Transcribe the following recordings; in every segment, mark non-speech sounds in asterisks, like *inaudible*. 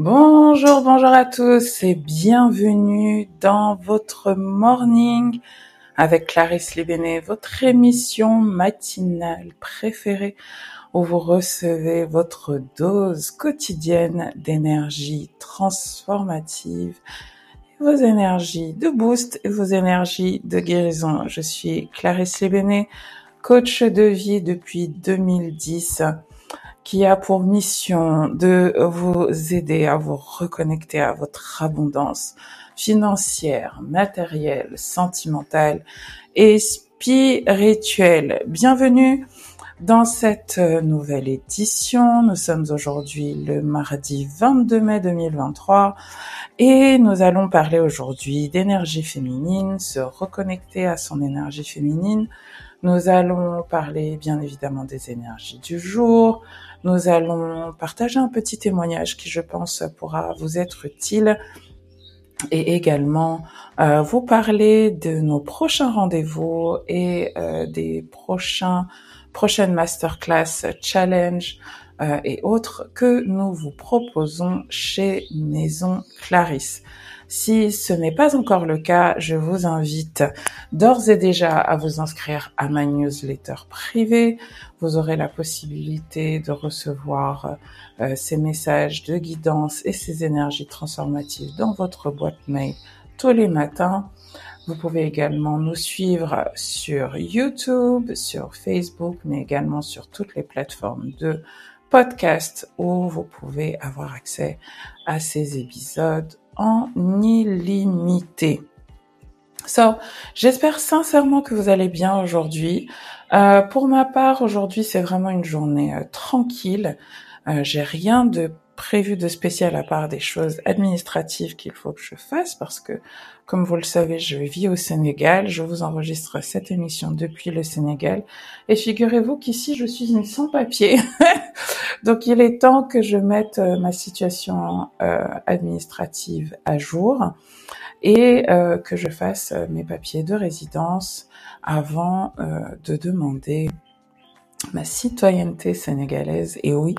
Bonjour, bonjour à tous et bienvenue dans votre morning avec Clarisse Libéné, votre émission matinale préférée où vous recevez votre dose quotidienne d'énergie transformative, vos énergies de boost et vos énergies de guérison. Je suis Clarisse Libéné, coach de vie depuis 2010 qui a pour mission de vous aider à vous reconnecter à votre abondance financière, matérielle, sentimentale et spirituelle. Bienvenue dans cette nouvelle édition. Nous sommes aujourd'hui le mardi 22 mai 2023 et nous allons parler aujourd'hui d'énergie féminine, se reconnecter à son énergie féminine. Nous allons parler bien évidemment des énergies du jour, nous allons partager un petit témoignage qui, je pense, pourra vous être utile et également euh, vous parler de nos prochains rendez-vous et euh, des prochains prochaines masterclass, challenge euh, et autres que nous vous proposons chez Maison Clarisse. Si ce n'est pas encore le cas, je vous invite d'ores et déjà à vous inscrire à ma newsletter privée. Vous aurez la possibilité de recevoir euh, ces messages de guidance et ces énergies transformatives dans votre boîte mail tous les matins. Vous pouvez également nous suivre sur YouTube, sur Facebook, mais également sur toutes les plateformes de podcast où vous pouvez avoir accès à ces épisodes en illimité. So, j'espère sincèrement que vous allez bien aujourd'hui. Euh, pour ma part, aujourd'hui, c'est vraiment une journée euh, tranquille. Euh, J'ai rien de prévu de spécial à part des choses administratives qu'il faut que je fasse parce que, comme vous le savez, je vis au Sénégal. Je vous enregistre cette émission depuis le Sénégal. Et figurez-vous qu'ici, je suis une sans-papier. *laughs* Donc, il est temps que je mette euh, ma situation euh, administrative à jour et euh, que je fasse mes papiers de résidence avant de demander ma citoyenneté sénégalaise. Et oui,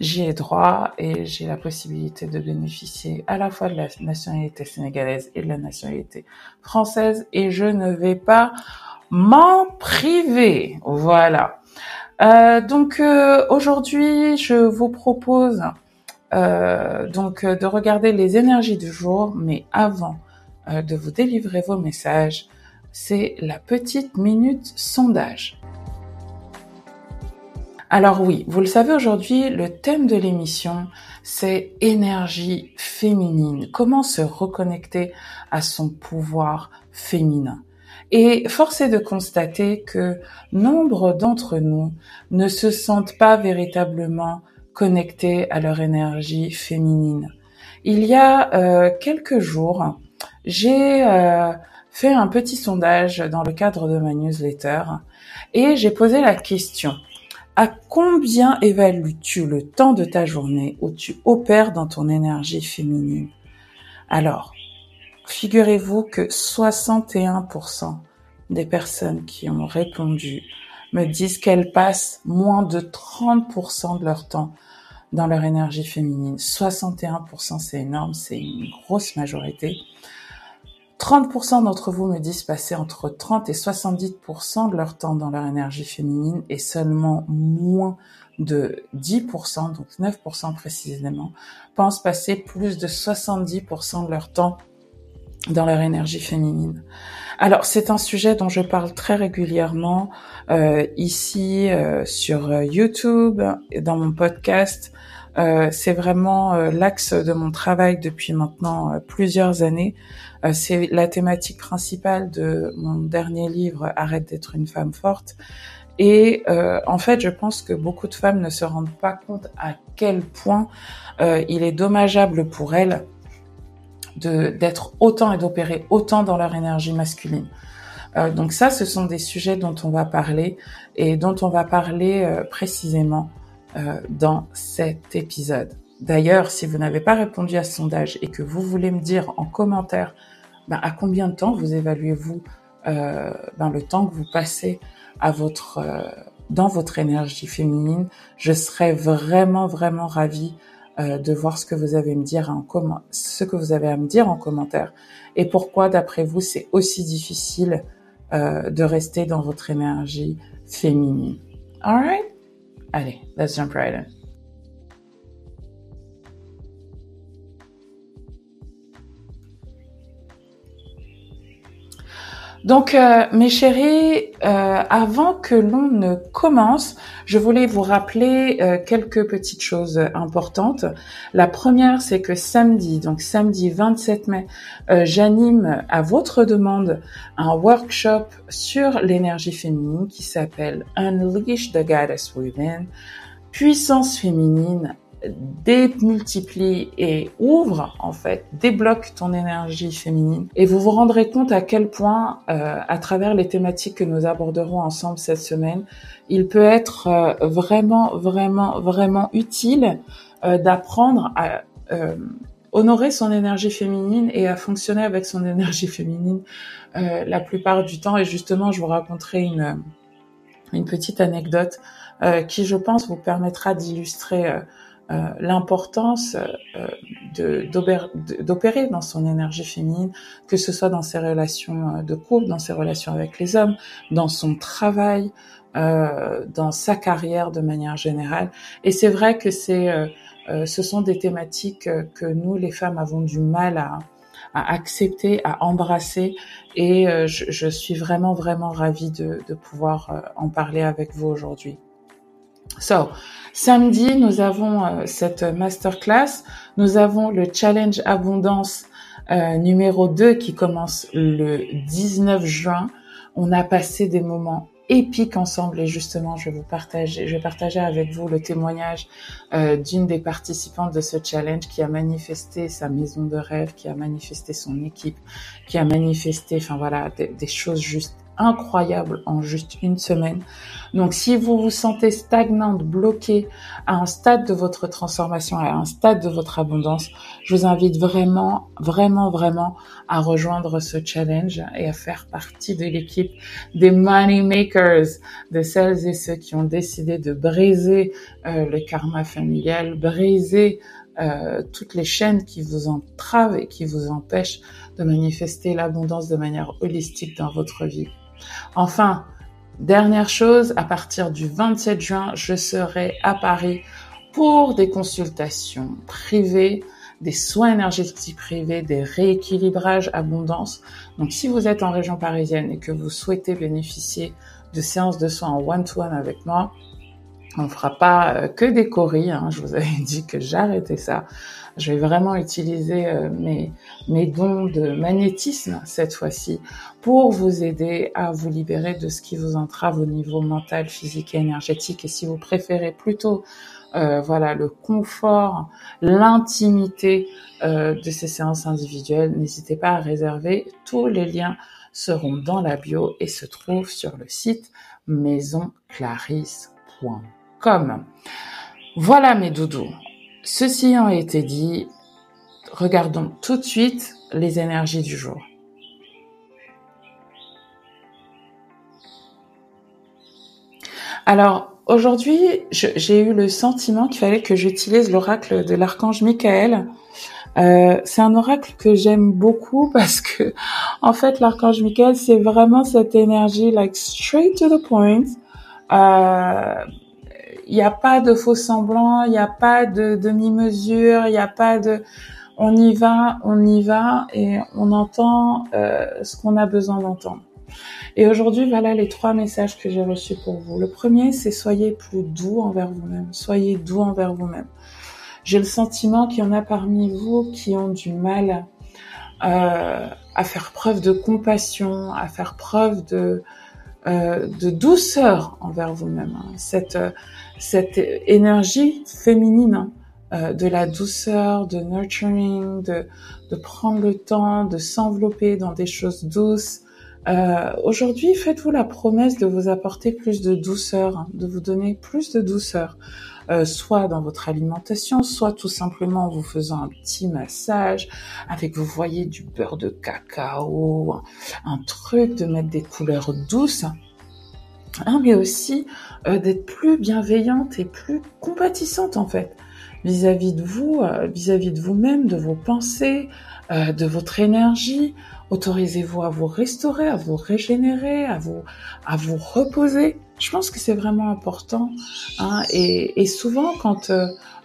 j'y ai droit et j'ai la possibilité de bénéficier à la fois de la nationalité sénégalaise et de la nationalité française et je ne vais pas m'en priver. Voilà. Euh, donc euh, aujourd'hui, je vous propose euh, donc de regarder les énergies du jour, mais avant de vous délivrer vos messages, c'est la petite minute sondage. Alors oui, vous le savez aujourd'hui, le thème de l'émission, c'est énergie féminine. Comment se reconnecter à son pouvoir féminin? Et force est de constater que nombre d'entre nous ne se sentent pas véritablement connectés à leur énergie féminine. Il y a euh, quelques jours, j'ai euh, fait un petit sondage dans le cadre de ma newsletter et j'ai posé la question à combien évalues-tu le temps de ta journée où tu opères dans ton énergie féminine? Alors, figurez-vous que 61% des personnes qui ont répondu me disent qu'elles passent moins de 30% de leur temps dans leur énergie féminine. 61%, c'est énorme, c'est une grosse majorité. 30% d'entre vous me disent passer entre 30 et 70% de leur temps dans leur énergie féminine et seulement moins de 10%, donc 9% précisément, pensent passer plus de 70% de leur temps dans leur énergie féminine. Alors c'est un sujet dont je parle très régulièrement euh, ici euh, sur euh, YouTube, dans mon podcast. C'est vraiment l'axe de mon travail depuis maintenant plusieurs années. Euh, c'est la thématique principale de mon dernier livre, Arrête d'être une femme forte. Et euh, en fait, je pense que beaucoup de femmes ne se rendent pas compte à quel point euh, il est dommageable pour elles d'être autant et d'opérer autant dans leur énergie masculine. Donc ça, ce sont des sujets dont on va parler et dont on va parler précisément dans cet épisode. D'ailleurs, si vous n'avez pas répondu à ce sondage et que vous voulez me dire en commentaire ben, à combien de temps vous évaluez-vous euh, ben, le temps que vous passez à votre euh, dans votre énergie féminine, je serais vraiment vraiment ravie de voir ce que vous avez à me dire en commentaire et pourquoi d'après vous c'est aussi difficile de rester dans votre énergie féminine? Alright? Allez, let's jump right in. Donc, euh, mes chéris, euh, avant que l'on ne commence, je voulais vous rappeler euh, quelques petites choses importantes. La première, c'est que samedi, donc samedi 27 mai, j'anime à votre demande un workshop sur l'énergie féminine qui s'appelle Unleash the Goddess Within, puissance féminine démultiplie et ouvre en fait, débloque ton énergie féminine. Et vous vous rendrez compte à quel point euh, à travers les thématiques que nous aborderons ensemble cette semaine, il peut être euh, vraiment vraiment vraiment utile euh, d'apprendre à honorer son énergie féminine et à fonctionner avec son énergie féminine la plupart du temps. Et justement je vous raconterai une petite anecdote qui je pense vous permettra d'illustrer euh, l'importance euh, d'opérer dans son énergie féminine, que ce soit dans ses relations euh, de couple, dans ses relations avec les hommes, dans son travail, dans sa carrière de manière générale. Et c'est vrai que c'est, ce sont des thématiques que nous, les femmes, avons du mal à, à accepter, à embrasser. Et je, je, suis vraiment, vraiment ravie de, de pouvoir en parler avec vous aujourd'hui. So, Samedi, nous avons euh, cette masterclass. Nous avons le challenge abondance euh, numéro 2 qui commence le 19 juin. On a passé des moments épiques ensemble et justement, je vais vous partager, avec vous le témoignage euh, d'une des participantes de ce challenge qui a manifesté sa maison de rêve, qui a manifesté son équipe, qui a manifesté, enfin voilà, des choses juste incroyable en juste une semaine. Donc si vous vous sentez stagnante, bloquée à un stade de votre transformation, à un stade de votre abondance, je vous invite vraiment, vraiment, vraiment à rejoindre ce challenge et à faire partie de l'équipe des money makers, de celles et ceux qui ont décidé de briser euh, le karma familial, briser euh, toutes les chaînes qui vous entravent et qui vous empêchent de manifester l'abondance de manière holistique dans votre vie. Enfin, dernière chose, à partir du 27 juin, je serai à Paris pour des consultations privées, des soins énergétiques privés, des rééquilibrages abondance. Donc si vous êtes en région parisienne et que vous souhaitez bénéficier de séances de soins en one-to-one avec moi, on ne fera pas euh, que des coris. Hein. Je vous avais *laughs* dit que j'arrêtais ça. Je vais vraiment utiliser euh, mes, dons de magnétisme cette fois-ci pour vous aider à vous libérer de ce qui vous entrave au niveau mental, physique et énergétique. Et si vous préférez plutôt euh, voilà le confort, l'intimité euh, de ces séances individuelles, n'hésitez pas à réserver. Tous les liens seront dans la bio et se trouvent sur le site maisonclarisse.com. Voilà mes doudous. Ceci ayant été dit, regardons tout de suite les énergies du jour. Alors, aujourd'hui, j'ai eu le sentiment qu'il fallait que j'utilise l'oracle de l'archange Michael. Euh, c'est un oracle que j'aime beaucoup *laughs* parce que, en fait, l'archange Michael, c'est vraiment cette énergie, like straight to the point. Euh, il n'y a pas de faux semblants, il n'y a pas de demi-mesure, il n'y a pas de... On y va, on y va et on entend euh, ce qu'on a besoin d'entendre. Et aujourd'hui, voilà les trois messages que j'ai reçus pour vous. Le premier, c'est soyez plus doux envers vous-même. Soyez doux envers vous-même. J'ai le sentiment qu'il y en a parmi vous qui ont du mal euh, à faire preuve de compassion, à faire preuve de, euh, de douceur envers vous-même. Cette, cette énergie féminine hein, euh, de la douceur, de nurturing, de, prendre le temps, de s'envelopper dans des choses douces. Euh, Aujourd'hui, faites-vous la promesse de vous apporter plus de douceur, hein, de vous donner plus de douceur, euh, soit dans votre alimentation, soit tout simplement en vous faisant un petit massage avec, vous voyez, du beurre de cacao, un truc de mettre des couleurs douces. Hein, mais aussi euh, d'être plus bienveillante et plus compatissante en fait. vis-à-vis de vous, euh, vis-à-vis de vous-même, de vos pensées, euh, de votre énergie. Autorisez-vous à vous restaurer, à vous régénérer, à vous, à vous reposer. Je pense que c'est vraiment important. Hein, et, souvent, quand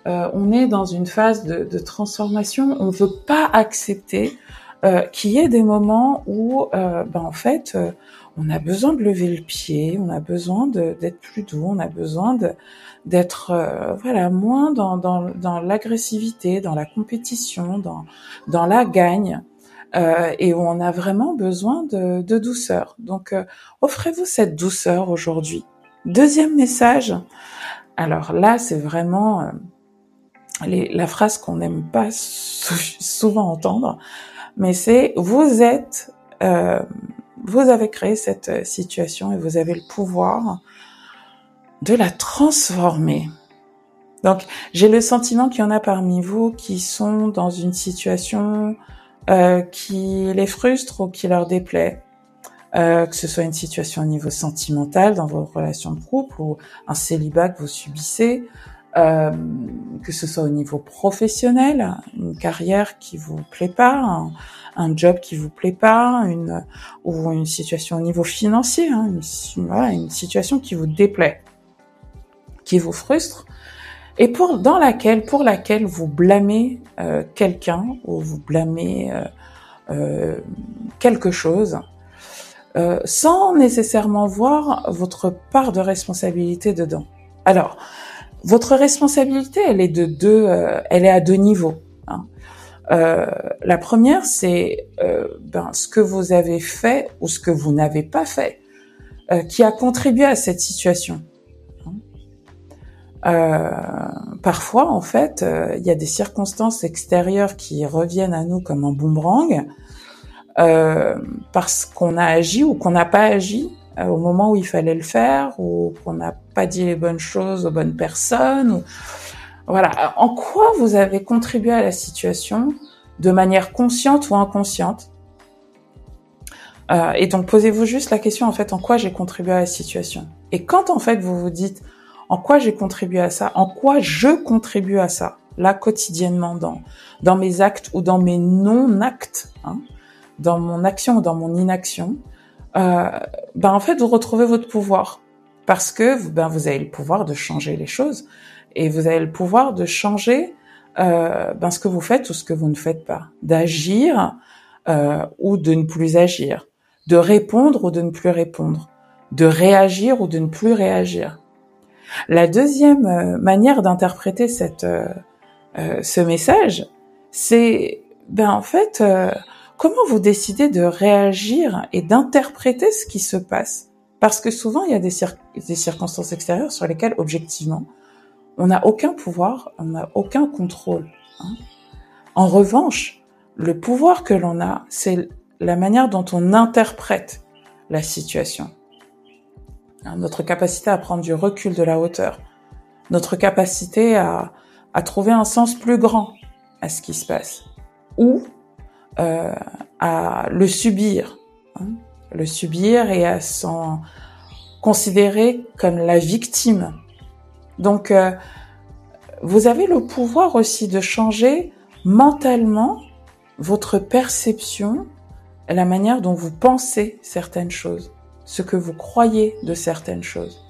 on est dans une phase de, de transformation, on ne veut pas accepter qu'il y ait des moments où, ben, en fait, on a besoin de lever le pied, on a besoin d'être plus doux, on a besoin d'être euh, voilà moins dans, l'agressivité, dans la compétition, dans, la gagne, euh, et où on a vraiment besoin de, douceur. Donc euh, offrez-vous cette douceur aujourd'hui. Deuxième message. Alors là, c'est vraiment la phrase qu'on n'aime pas *laughs* souvent entendre, mais c'est vous êtes vous avez créé cette euh, situation et vous avez le pouvoir de la transformer. Donc, j'ai le sentiment qu'il y en a parmi vous qui sont dans une situation euh, qui les frustre ou qui leur déplaît. Euh, que ce soit une situation au niveau sentimental dans vos relations de couple ou un célibat que vous subissez, euh, que ce soit au niveau professionnel, une carrière qui vous plaît pas, un job qui vous plaît pas, une ou une situation au niveau financier, hein, une, situation qui vous déplaît, qui vous frustre, et pour dans laquelle pour laquelle vous blâmez euh, quelqu'un ou vous blâmez euh, euh, quelque chose. Sans nécessairement voir votre part de responsabilité dedans. Alors, votre responsabilité, elle est de deux, elle est à deux niveaux. Euh, la première, c'est euh, ben, ce que vous avez fait ou ce que vous n'avez pas fait euh, qui a contribué à cette situation. Euh, parfois, en fait, il y a des circonstances extérieures qui reviennent à nous comme un boomerang parce qu'on a agi ou qu'on n'a pas agi au moment où il fallait le faire ou qu'on n'a pas dit les bonnes choses aux bonnes personnes. Ou voilà. En quoi vous avez contribué à la situation de manière consciente ou inconsciente euh, Et donc posez-vous juste la question en fait en quoi j'ai contribué à la situation? Et quand en fait vous vous dites en quoi j'ai contribué à ça, en quoi je contribue à ça, là quotidiennement dans dans mes actes ou dans mes non-actes, hein, dans mon action ou dans mon inaction, euh, ben en fait vous retrouvez votre pouvoir parce que ben vous avez le pouvoir de changer les choses et vous avez le pouvoir de changer euh, ben, ce que vous faites ou ce que vous ne faites pas, d'agir euh, ou de ne plus agir, de répondre ou de ne plus répondre, de réagir ou de ne plus réagir. La deuxième euh, manière d'interpréter cette euh, ce message, c'est ben en fait comment vous décidez de réagir et d'interpréter ce qui se passe? Parce que souvent il y a des circonstances extérieures sur lesquelles objectivement on n'a aucun pouvoir, on n'a aucun contrôle. Hein. En revanche, le pouvoir que l'on a, c'est la manière dont on interprète la situation. Hein, notre capacité à prendre du recul de la hauteur, notre capacité à, trouver un sens plus grand à ce qui se passe, ou euh, à le subir, hein, le subir et à s'en considérer comme la victime donc, euh, vous avez le pouvoir aussi de changer mentalement votre perception, la manière dont vous pensez certaines choses, ce que vous croyez de certaines choses.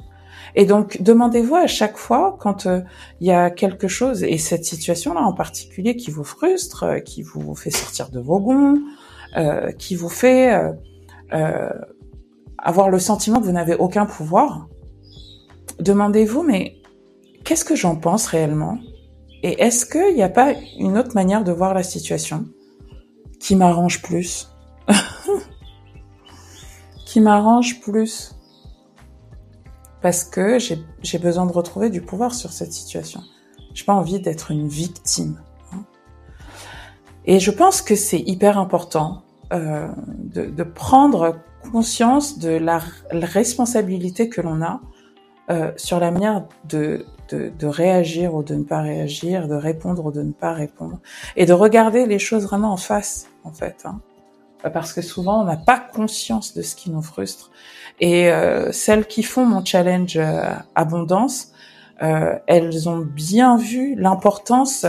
Et donc, demandez-vous à chaque fois quand euh, il y a quelque chose, et cette situation-là en particulier qui vous frustre, euh, qui vous fait sortir de vos gonds, qui vous fait avoir le sentiment que vous n'avez aucun pouvoir, demandez-vous, mais qu'est-ce que j'en pense réellement? Et est-ce qu'il n'y a pas une autre manière de voir la situation? Qui m'arrange plus? *laughs* Qui m'arrange plus? Parce que j'ai besoin de retrouver du pouvoir sur cette situation. J'ai pas envie d'être une victime. Hein. Et je pense que c'est hyper important euh, de, prendre conscience de la, responsabilité que l'on a euh, sur la manière de, de, de, réagir ou de ne pas réagir, de répondre ou de ne pas répondre, et de regarder les choses vraiment en face, en fait. Hein. Parce que souvent, on n'a pas conscience de ce qui nous frustre. Et euh, celles qui font mon challenge euh, abondance euh, elles ont bien vu l'importance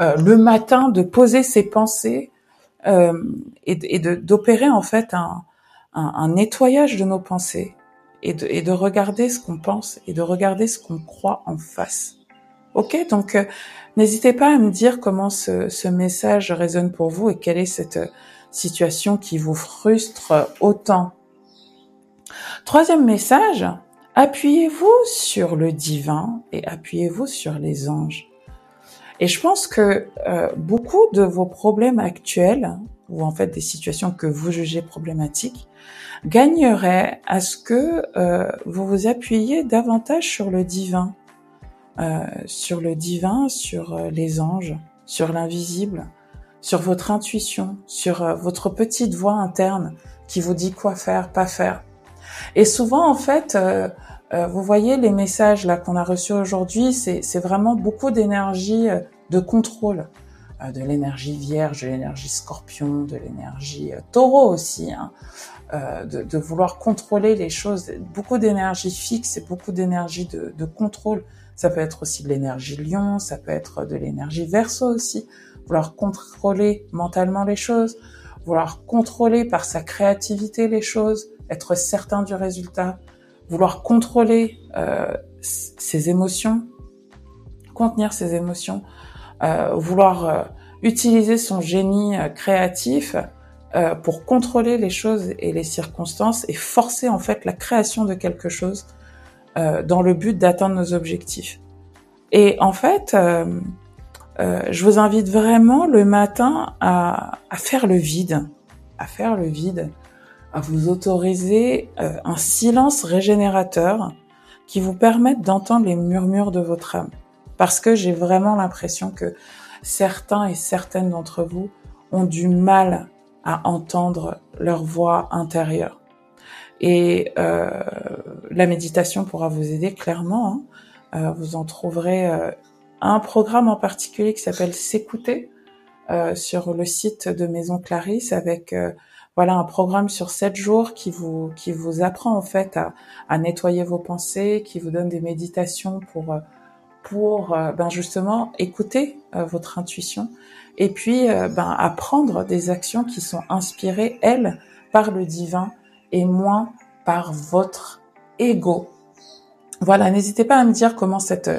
euh, le matin de poser ses pensées euh, et, et d'opérer en fait un, un, nettoyage de nos pensées et de, et de regarder ce qu'on pense et de regarder ce qu'on croit en face. Ok, donc euh, n'hésitez pas à me dire comment ce, ce, message résonne pour vous et quelle est cette situation qui vous frustre autant. Troisième message, appuyez-vous sur le divin et appuyez-vous sur les anges. Et je pense que euh, beaucoup de vos problèmes actuels, ou en fait des situations que vous jugez problématiques, gagneraient à ce que euh, vous vous appuyiez davantage sur le divin, euh, sur le divin, sur euh, les anges, sur l'invisible, sur votre intuition, sur euh, votre petite voix interne qui vous dit quoi faire, pas faire. Et souvent, en fait, euh, vous voyez les messages là qu'on a reçus aujourd'hui, c'est vraiment beaucoup d'énergie de contrôle, de l'énergie vierge, de l'énergie scorpion, de l'énergie taureau aussi, hein, de, de, vouloir contrôler les choses, beaucoup d'énergie fixe et beaucoup d'énergie de, de, contrôle. Ça peut être aussi de l'énergie lion, ça peut être de l'énergie verso aussi, vouloir contrôler mentalement les choses, vouloir contrôler par sa créativité les choses, être certain du résultat, vouloir contrôler euh, ses émotions, contenir ses émotions, euh, vouloir euh, utiliser son génie euh, créatif euh, pour contrôler les choses et les circonstances et forcer en fait la création de quelque chose euh, dans le but d'atteindre nos objectifs. Et en fait, je vous invite vraiment le matin à, à faire le vide, à faire le vide à vous autoriser euh, un silence régénérateur qui vous permette d'entendre les murmures de votre âme. Parce que j'ai vraiment l'impression que certains et certaines d'entre vous ont du mal à entendre leur voix intérieure. Et euh, la méditation pourra vous aider clairement. Hein. Euh, vous en trouverez euh, un programme en particulier qui s'appelle S'écouter euh, sur le site de Maison Clarisse avec voilà un programme sur sept jours qui vous qui vous apprend en fait à, à nettoyer vos pensées, qui vous donne des méditations pour pour ben justement écouter votre intuition et puis euh, ben apprendre des actions qui sont inspirées elles par le divin et moins par votre ego. Voilà, n'hésitez pas à me dire comment cette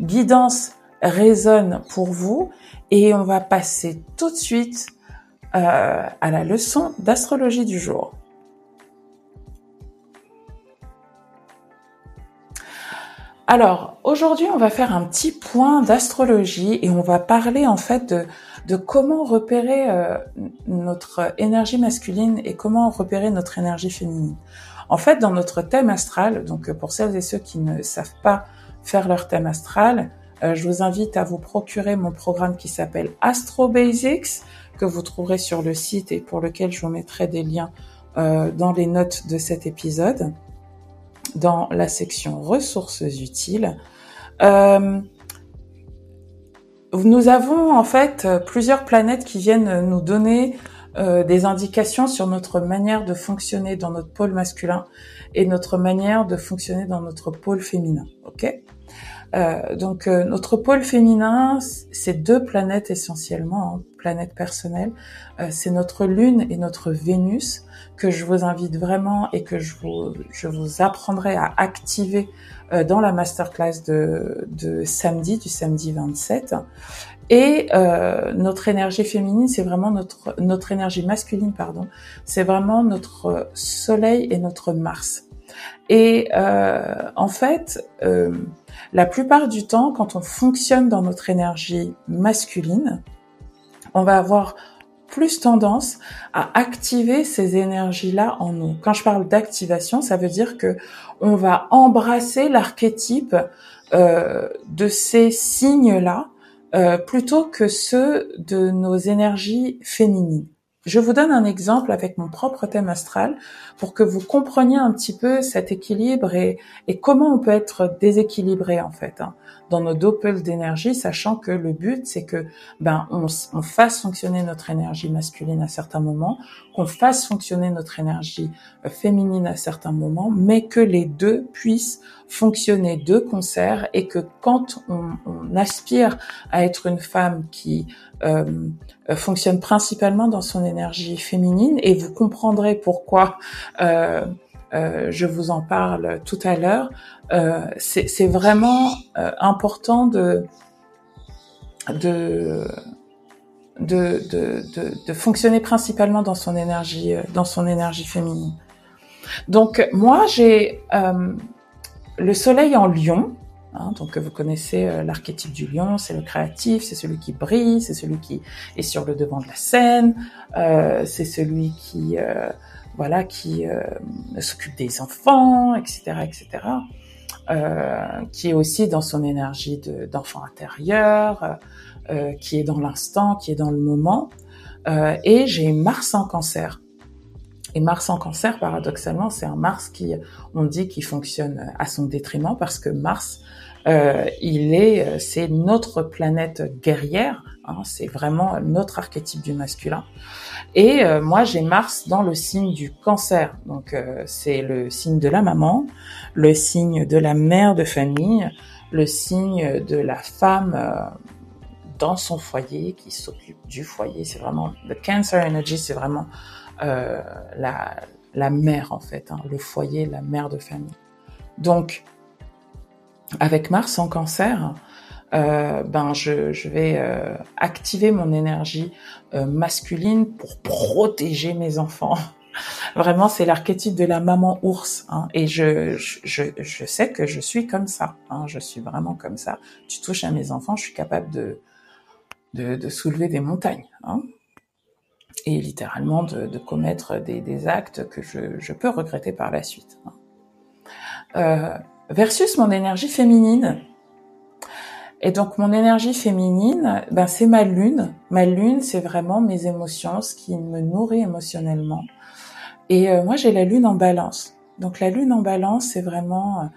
guidance résonne pour vous et on va passer tout de suite euh, à la leçon d'astrologie du jour. Alors, aujourd'hui, on va faire un petit point d'astrologie et on va parler en fait de, de comment repérer euh, notre énergie masculine et comment repérer notre énergie féminine. En fait, dans notre thème astral, donc pour celles et ceux qui ne savent pas faire leur thème astral, euh, je vous invite à vous procurer mon programme qui s'appelle Astro Basics que vous trouverez sur le site et pour lequel je vous mettrai des liens euh, dans les notes de cet épisode, dans la section ressources utiles. Euh, nous avons en fait plusieurs planètes qui viennent nous donner euh, des indications sur notre manière de fonctionner dans notre pôle masculin et notre manière de fonctionner dans notre pôle féminin. Ok? Euh, donc euh, notre pôle féminin, c'est deux planètes essentiellement, hein, planètes personnelles. Euh, c'est notre Lune et notre Vénus que je vous invite vraiment et que je vous, apprendrai à activer dans la masterclass de, samedi, du samedi 27. Et notre énergie féminine, c'est vraiment notre notre énergie masculine, pardon, c'est vraiment notre Soleil et notre Mars. Et euh, en fait, euh, la plupart du temps, quand on fonctionne dans notre énergie masculine, on va avoir plus tendance à activer ces énergies-là en nous. Quand je parle d'activation, ça veut dire que on va embrasser l'archétype euh, de ces signes-là plutôt que ceux de nos énergies féminines. Je vous donne un exemple avec mon propre thème astral pour que vous compreniez un petit peu cet équilibre et, et comment on peut être déséquilibré en fait hein, dans nos pôles d'énergie, sachant que le but c'est que ben on, on, fasse fonctionner notre énergie masculine à certains moments, qu'on fasse fonctionner notre énergie euh, féminine à certains moments, mais que les deux puissent fonctionner de concert et que quand on, on aspire à être une femme qui euh, fonctionne principalement dans son énergie féminine, et vous comprendrez pourquoi euh, euh, je vous en parle tout à l'heure, euh, c'est vraiment euh, important de, de de, de, de, de, fonctionner principalement dans son énergie, euh, dans son énergie féminine. Donc moi, j'ai euh, le soleil en lion. Hein, donc vous connaissez euh, l'archétype du lion, c'est le créatif, c'est celui qui brille, c'est celui qui est sur le devant de la scène, euh, c'est celui qui euh, voilà qui s'occupe des enfants, etc., etc. qui est aussi dans son énergie d'enfant intérieur, qui est dans l'instant, qui est dans le moment. et j'ai Mars en Cancer. Et Mars en cancer, paradoxalement, c'est un Mars qui, on dit, qui fonctionne à son détriment parce que Mars, euh, il est, euh, c'est notre planète guerrière. Hein, c'est vraiment notre archétype du masculin. Et euh, moi, j'ai Mars dans le signe du cancer. Donc, euh, c'est le signe de la maman, le signe de la mère de famille, le signe de la femme dans son foyer qui s'occupe du foyer. C'est vraiment le Cancer Energy, c'est vraiment euh, la, la mère en fait, hein, le foyer, la mère de famille. Donc, avec Mars en cancer, euh, ben je, je vais euh, activer mon énergie euh, masculine pour protéger mes enfants. *laughs* Vraiment, c'est l'archétype de la maman ours. Hein, et je, je, je, sais que je suis comme ça. Hein, je suis vraiment comme ça. Tu touches à mes enfants, je suis capable de, de, de soulever des montagnes. Hein et littéralement de, de commettre des, des, actes que je, je, peux regretter par la suite. Euh, versus mon énergie féminine. Et donc mon énergie féminine, ben c'est ma lune. Ma lune, c'est vraiment mes émotions, ce qui me nourrit émotionnellement. Et euh, moi, j'ai la lune en balance. Donc la lune en balance, c'est vraiment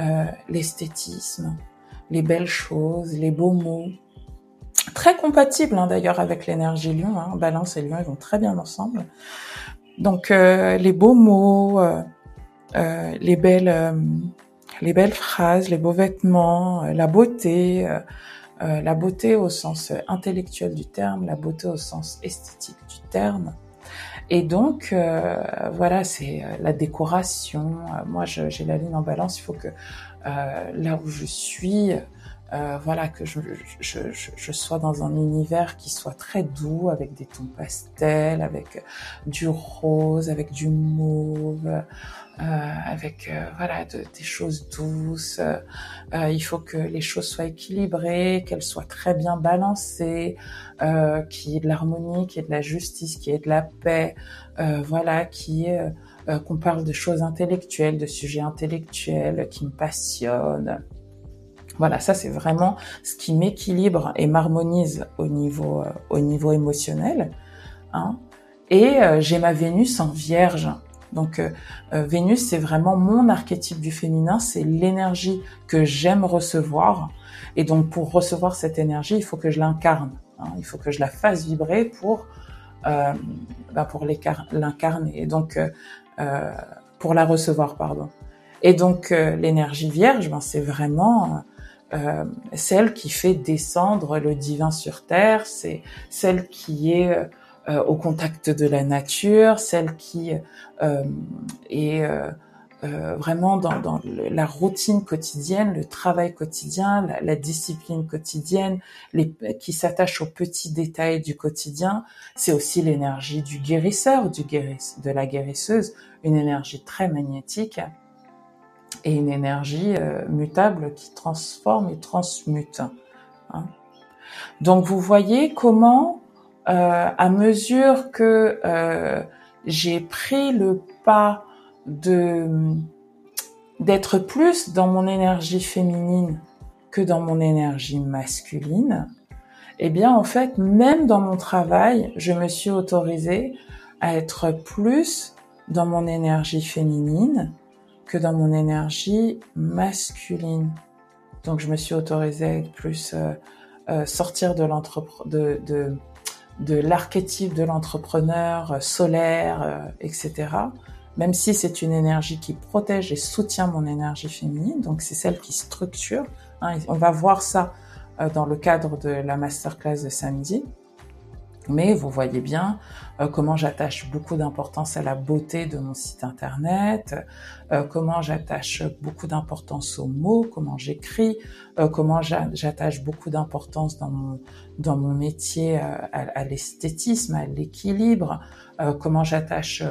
euh, l'esthétisme, les belles choses, les beaux mots, très compatible hein, d'ailleurs avec l'énergie lion. Hein. Balance et lion, ils vont très bien ensemble. Donc euh, les beaux mots, euh, euh, les belles, les belles phrases, les beaux vêtements, la beauté, la beauté au sens intellectuel du terme, la beauté au sens esthétique du terme. Et donc voilà, c'est la décoration. moi, j'ai la lune en balance. Il faut que là où je suis, euh, voilà, que je, je, je, je, sois dans un univers qui soit très doux, avec des tons pastels, avec du rose, avec du mauve, euh, avec euh, voilà de, des choses douces. Euh, il faut que les choses soient équilibrées, qu'elles soient très bien balancées, euh, qu'il y ait de l'harmonie, qu'il y ait de la justice, qu'il y ait de la paix, voilà, qui qu'on parle de choses intellectuelles, de sujets intellectuels qui me passionnent. Voilà, ça c'est vraiment ce qui m'équilibre et m'harmonise au niveau euh, au niveau émotionnel. Hein. Et euh, j'ai ma Vénus en Vierge. Donc euh, Vénus c'est vraiment mon archétype du féminin, c'est l'énergie que j'aime recevoir. Et donc pour recevoir cette énergie, il faut que je l'incarne. Hein. Il faut que je la fasse vibrer pour bah pour l'incarner. Et donc pour la recevoir, pardon. Et donc l'énergie vierge, ben, c'est vraiment euh, celle qui fait descendre le divin sur terre, c'est celle qui est euh, au contact de la nature, celle qui euh, est euh, euh, vraiment dans, dans la routine quotidienne, le travail quotidien, la, la discipline quotidienne, les, qui s'attache aux petits détails du quotidien. C'est aussi l'énergie du guérisseur, du guérisse, de la guérisseuse, une énergie très magnétique et une énergie euh, mutable qui transforme et transmute. Hein. Donc vous voyez comment, euh, à mesure que euh, j'ai pris le pas de d'être plus dans mon énergie féminine que dans mon énergie masculine, eh bien en fait, même dans mon travail, je me suis autorisée à être plus dans mon énergie féminine que dans mon énergie masculine. Donc je me suis autorisée à être plus euh, euh, sortir de l'archétype de l'entrepreneur euh, solaire, etc. même si c'est une énergie qui protège et soutient mon énergie féminine, donc c'est celle qui structure. Hein, on va voir ça dans le cadre de la masterclass de samedi. Mais vous voyez bien euh, comment j'attache beaucoup d'importance à la beauté de mon site internet, euh, comment j'attache beaucoup d'importance aux mots, comment j'écris, euh, comment j'attache beaucoup d'importance dans mon dans mon métier à, à l'esthétisme, à l'équilibre, comment j'attache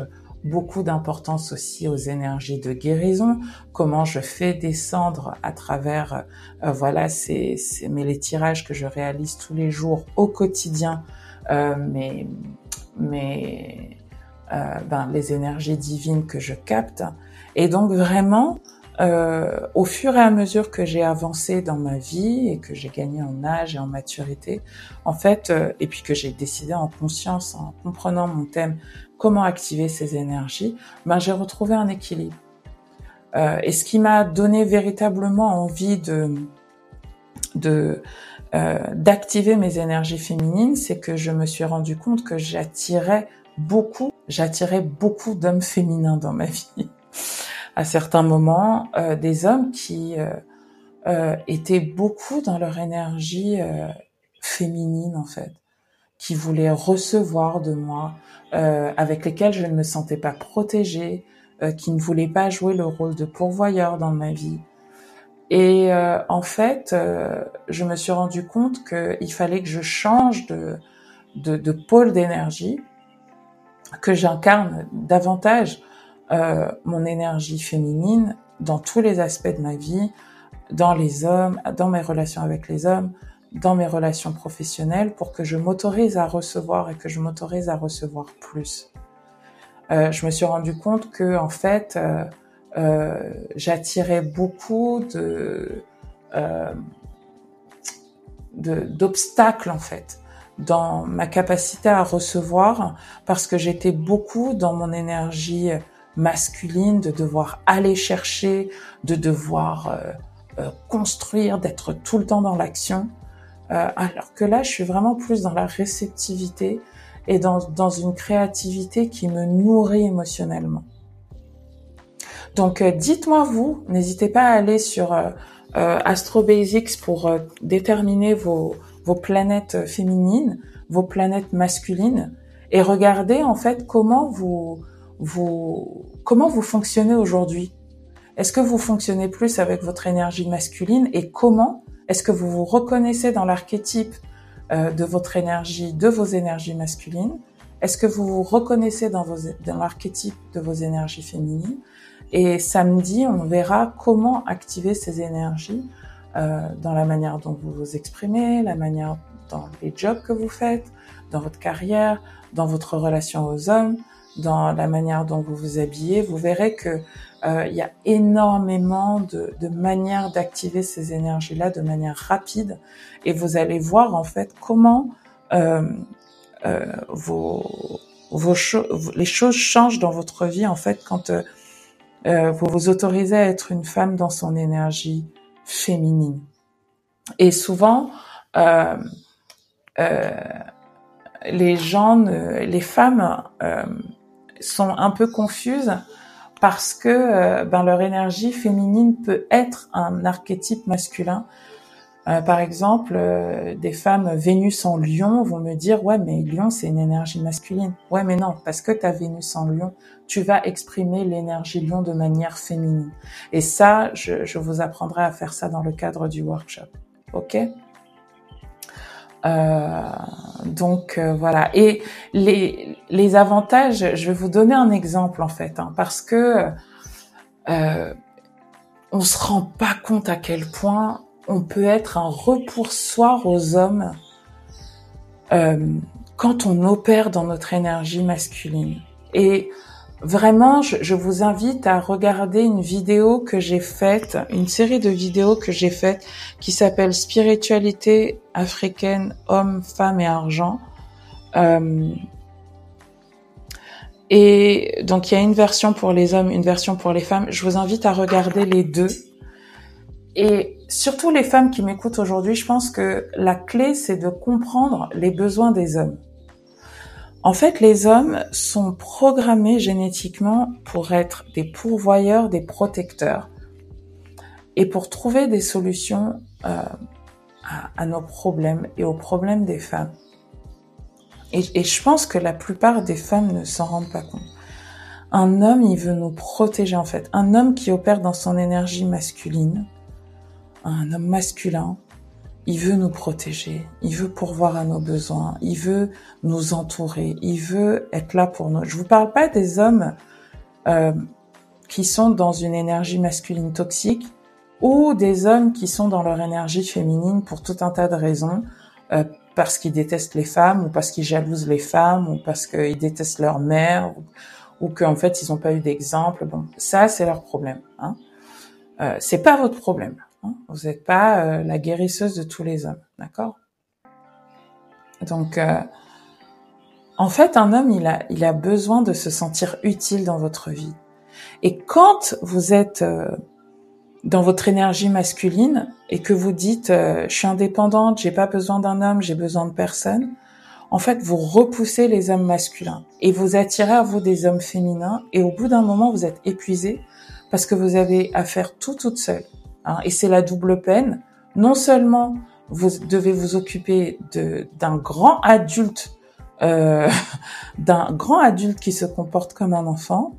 beaucoup d'importance aussi aux énergies de guérison, comment je fais descendre à travers voilà ces, ces mais les tirages que je réalise tous les jours au quotidien euh, mais, mais euh, ben, les énergies divines que je capte. Et donc vraiment, euh, au fur et à mesure que j'ai avancé dans ma vie et que j'ai gagné en âge et en maturité, en fait, euh, et puis que j'ai décidé en conscience, en comprenant mon thème, comment activer ces énergies, ben j'ai retrouvé un équilibre. Euh, et ce qui m'a donné véritablement envie de de euh, d'activer mes énergies féminines, c'est que je me suis rendu compte que j'attirais beaucoup, j'attirais beaucoup d'hommes féminins dans ma *laughs* vie. à certains moments, euh, des hommes qui euh, étaient beaucoup dans leur énergie féminine en fait, qui voulaient recevoir de moi, avec lesquels je ne me sentais pas protégée, qui ne voulaient pas jouer le rôle de pourvoyeur dans ma vie, et euh, en fait, euh, je me suis rendu compte qu'il fallait que je change de, de, de pôle d'énergie, que j'incarne davantage euh, mon énergie féminine dans tous les aspects de ma vie, dans les hommes, dans mes relations avec les hommes, dans mes relations professionnelles, pour que je m'autorise à recevoir et que je m'autorise à recevoir plus. Euh, je me suis rendu compte que en fait, euh, j'attirais beaucoup de euh, d'obstacles en fait dans ma capacité à recevoir parce que j'étais beaucoup dans mon énergie masculine de devoir aller chercher, de devoir euh, euh construire, d'être tout le temps dans l'action. Euh, alors que là, je suis vraiment plus dans la réceptivité et dans, dans une créativité qui me nourrit émotionnellement. Donc euh, dites-moi vous, n'hésitez pas à aller sur euh, euh Astro Basics pour déterminer vos, planètes féminines, vos planètes masculines et regardez en fait comment vous vous comment vous fonctionnez aujourd'hui. Est-ce que vous fonctionnez plus avec votre énergie masculine et comment est-ce que vous vous reconnaissez dans l'archétype de votre énergie, de vos énergies masculines? Est-ce que vous vous reconnaissez dans, dans l'archétype de vos énergies féminines? Et samedi, on verra comment activer ces énergies euh, dans la manière dont vous vous exprimez, la manière dans les jobs que vous faites, dans votre carrière, dans votre relation aux hommes, dans la manière dont vous vous habillez. Vous verrez que euh, il y a énormément de, de manières d'activer ces énergies-là de manière rapide, et vous allez voir en fait comment euh, euh vos, vos les choses changent dans votre vie en fait quand euh, vous vous autorisez à être une femme dans son énergie féminine. Et souvent, euh, euh, les gens, les femmes euh, sont un peu confuses parce que euh, ben, leur énergie féminine peut être un archétype masculin euh, par exemple, euh, des femmes Vénus en Lion vont me dire ouais mais Lion c'est une énergie masculine. Ouais mais non parce que tu as Vénus en Lion, tu vas exprimer l'énergie Lion de manière féminine. Et ça, je, je, vous apprendrai à faire ça dans le cadre du workshop. Ok? Euh, donc euh, voilà. Et les, les avantages, je vais vous donner un exemple en fait, hein, parce que on se rend pas compte à quel point on peut être un repoussoir aux hommes euh, quand on opère dans notre énergie masculine. Et vraiment, je, vous invite à regarder une vidéo que j'ai faite, une série de vidéos que j'ai faites qui s'appelle Spiritualité africaine, homme, femme et argent. Euh, et donc il y a une version pour les hommes, une version pour les femmes. Je vous invite à regarder les deux. Et surtout les femmes qui m'écoutent aujourd'hui, je pense que la clé, c'est de comprendre les besoins des hommes. En fait, les hommes sont programmés génétiquement pour être des pourvoyeurs, des protecteurs, et pour trouver des solutions euh, à, nos problèmes et aux problèmes des femmes. Et, et je pense que la plupart des femmes ne s'en rendent pas compte. Un homme, il veut nous protéger en fait. Un homme qui opère dans son énergie masculine, un homme masculin, il veut nous protéger, il veut pourvoir à nos besoins, il veut nous entourer, il veut être là pour nous. Je vous parle pas des hommes euh, qui sont dans une énergie masculine toxique ou des hommes qui sont dans leur énergie féminine pour tout un tas de raisons, euh, parce qu'ils détestent les femmes ou parce qu'ils jalousent les femmes ou parce qu'ils détestent leur mère ou, qu'en fait ils n'ont pas eu d'exemple. Bon, ça c'est leur problème. Hein. Euh, c'est pas votre problème. Hein? Vous n'êtes pas euh, la guérisseuse de tous les hommes, d'accord? Donc, euh, en fait, un homme, il a, il a besoin de se sentir utile dans votre vie. Et quand vous êtes euh, dans votre énergie masculine et que vous dites je suis indépendante, j'ai pas besoin d'un homme, j'ai besoin de personne, en fait, vous repoussez les hommes masculins et vous attirez à vous des hommes féminins et au bout d'un moment, vous êtes épuisé parce que vous avez à faire tout toute seule. Hein, et c'est la double peine. Non seulement vous devez vous occuper d'un grand adulte, euh, *laughs* d'un grand adulte qui se comporte comme un enfant,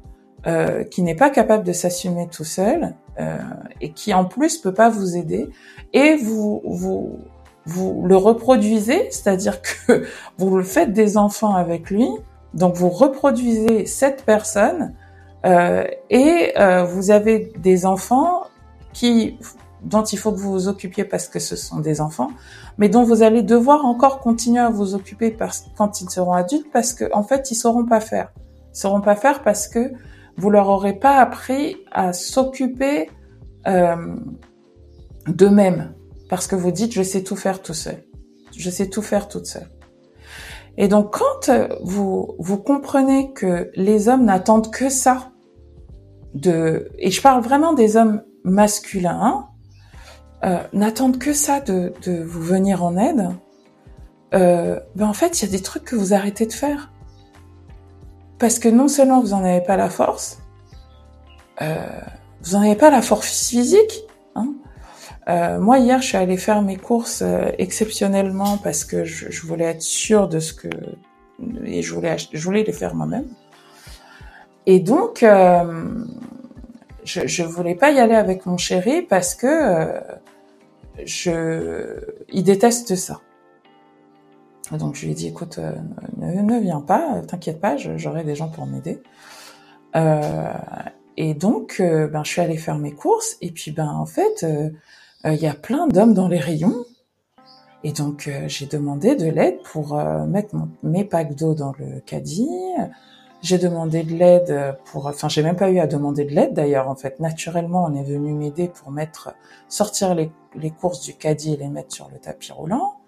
euh, qui n'est pas capable de s'assumer tout seul euh, et qui en plus peut pas vous aider, et vous vous vous le reproduisez, c'est-à-dire *laughs* que vous le faites des enfants avec lui, donc vous reproduisez cette personne euh, et euh, vous avez des enfants qui dont il faut que vous vous occupiez parce que ce sont des enfants, mais dont vous allez devoir encore continuer à vous occuper parce, quand ils seront adultes parce que en fait ils sauront pas faire. Ils sauront pas faire parce que vous leur aurez pas appris à s'occuper euh, d'eux-mêmes parce que vous dites je sais tout faire tout seul, je sais tout faire toute seule. Et donc quand vous vous comprenez que les hommes n'attendent que ça de et je parle vraiment des hommes masculins euh, n'attendent que ça de, de, vous venir en aide, euh, ben en fait, il y a des trucs que vous arrêtez de faire. Parce que non seulement vous n'en avez pas la force, euh, vous n'en avez pas la force physique. Hein. Euh, moi, hier, je suis allée faire mes courses exceptionnellement parce que je, voulais être sûre de ce que... Et je voulais, je voulais les faire moi-même. Et donc, je, je voulais pas y aller avec mon chéri parce que euh, je, il déteste ça. Donc je lui ai dit, écoute, euh, ne, viens pas, t'inquiète pas, j'aurai des gens pour m'aider. Euh, et donc, euh, ben, je suis allée faire mes courses, et puis ben en fait, il y a plein d'hommes dans les rayons. Et donc j'ai demandé de l'aide pour mettre mes packs d'eau dans le caddie, j'ai demandé de l'aide pour, enfin, j'ai même pas eu à demander de l'aide d'ailleurs. En fait, naturellement, on est venu m'aider pour mettre, sortir les, les, courses du caddie et les mettre sur le tapis roulant.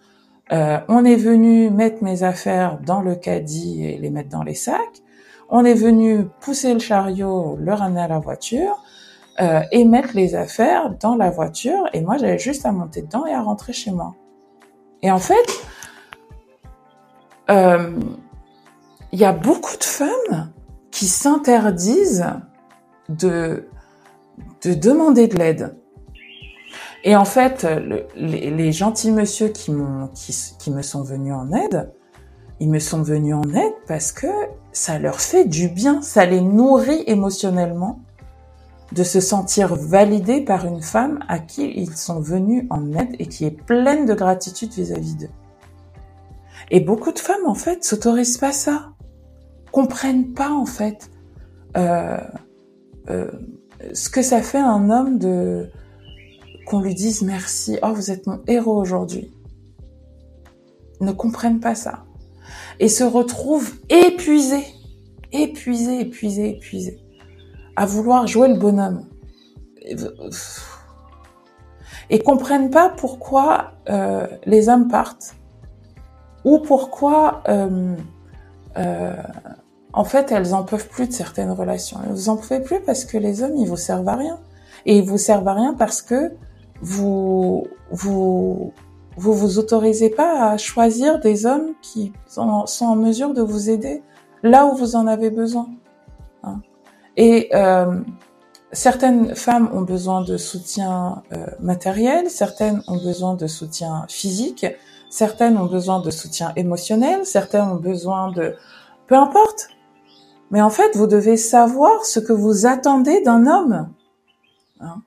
Euh, on est venu mettre mes affaires dans le caddie et les mettre dans les sacs. On est venu pousser le chariot, le ramener à la voiture euh, et mettre les affaires dans la voiture. Et moi, j'avais juste à monter dedans et à rentrer chez moi. Et en fait, euh, il y a beaucoup de femmes qui s'interdisent de, de demander de l'aide. Et en fait, le, les, gentils monsieur qui, qui, qui me sont venus en aide, ils me sont venus en aide parce que ça leur fait du bien, ça les nourrit émotionnellement de se sentir validés par une femme à qui ils sont venus en aide et qui est pleine de gratitude vis-à-vis d'eux. Et beaucoup de femmes, en fait, s'autorisent pas ça comprennent pas en fait euh, euh, ce que ça fait un homme de qu'on lui dise merci, oh vous êtes mon héros aujourd'hui. Ne comprennent pas ça. Et se retrouvent épuisés, épuisés, épuisés, épuisés, à vouloir jouer le bonhomme. Et comprennent pas pourquoi euh, les hommes partent ou pourquoi euh, euh, en fait, elles en peuvent plus de certaines relations. Vous en pouvez plus parce que les hommes, ils vous servent à rien. Et ils vous servent à rien parce que vous, vous, vous vous autorisez pas à choisir des hommes qui sont, en mesure de vous aider là où vous en avez besoin. Hein. Et euh, certaines femmes ont besoin de soutien euh, matériel, certaines ont besoin de soutien physique, certaines ont besoin de soutien émotionnel, certaines ont besoin de... Peu importe. Mais en fait, vous devez savoir ce que vous attendez d'un homme. Hein.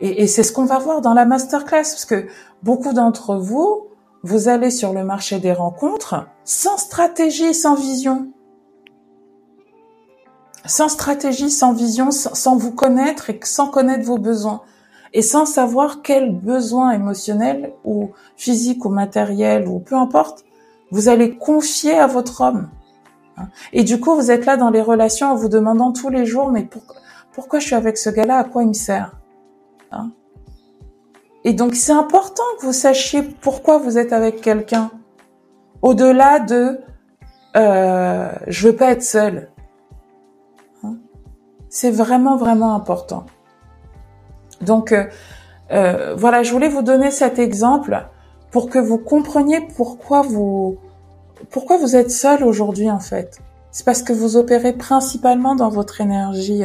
Et, c'est ce qu'on va voir dans la masterclass, parce que beaucoup d'entre vous, vous allez sur le marché des rencontres sans stratégie, sans vision. Sans stratégie, sans vision, sans vous connaître et sans connaître vos besoins. Et sans savoir quels besoins émotionnels ou physiques ou matériels ou peu importe, vous allez confier à votre homme. Et du coup, vous êtes là dans les relations en vous demandant tous les jours, mais pourquoi, je suis avec ce gars-là? À quoi il me sert? Hein. Et donc c'est important que vous sachiez pourquoi vous êtes avec quelqu'un. Au-delà de euh, je veux pas être seule. Hein. C'est vraiment vraiment important. Donc euh, euh, voilà, je voulais vous donner cet exemple pour que vous compreniez pourquoi vous pourquoi vous êtes seul aujourd'hui en fait? C'est parce que vous opérez principalement dans votre énergie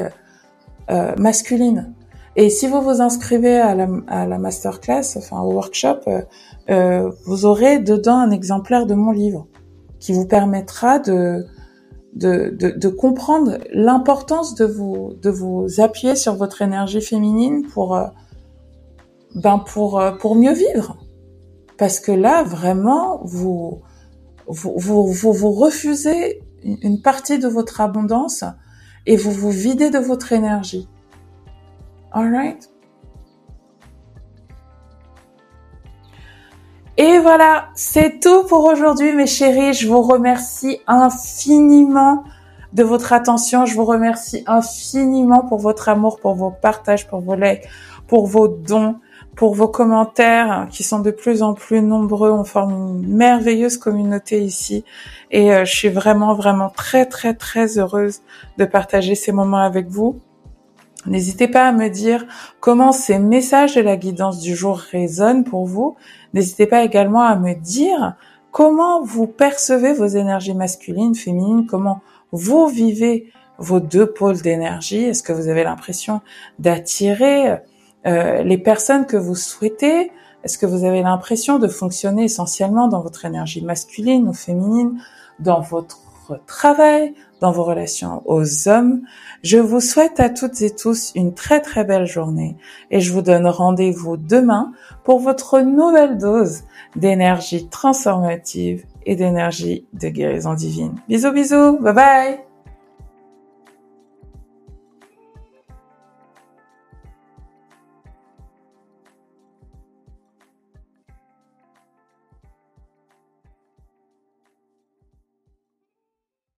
euh, masculine. Et si vous vous inscrivez à la, à la masterclass, enfin au workshop, euh, euh, vous aurez dedans un exemplaire de mon livre qui vous permettra de, de, de, de comprendre l'importance de vous, de vous appuyer sur votre énergie féminine pour, euh, ben pour, euh, pour mieux vivre. Parce que là, vraiment, vous, vous, vous, vous, vous refusez une partie de votre abondance et vous vous videz de votre énergie. Alright? Et voilà, c'est tout pour aujourd'hui, mes chéris. Je vous remercie infiniment de votre attention. Je vous remercie infiniment pour votre amour, pour vos partages, pour vos likes, pour vos dons, pour vos commentaires qui sont de plus en plus nombreux. On forme une merveilleuse communauté ici. Et euh, je suis vraiment, vraiment très, très, très heureuse de partager ces moments avec vous. N'hésitez pas à me dire comment ces messages de la guidance du jour résonnent pour vous. N'hésitez pas également à me dire comment vous percevez vos énergies masculines, féminines, comment vous vivez vos deux pôles d'énergie. Est-ce que vous avez l'impression d'attirer euh, les personnes que vous souhaitez Est-ce que vous avez l'impression de fonctionner essentiellement dans votre énergie masculine ou féminine, dans votre travail, dans vos relations aux hommes? Je vous souhaite à toutes et tous une très très belle journée et je vous donne rendez-vous demain pour votre nouvelle dose d'énergie transformative et d'énergie de guérison divine. Bisous bisous, bye bye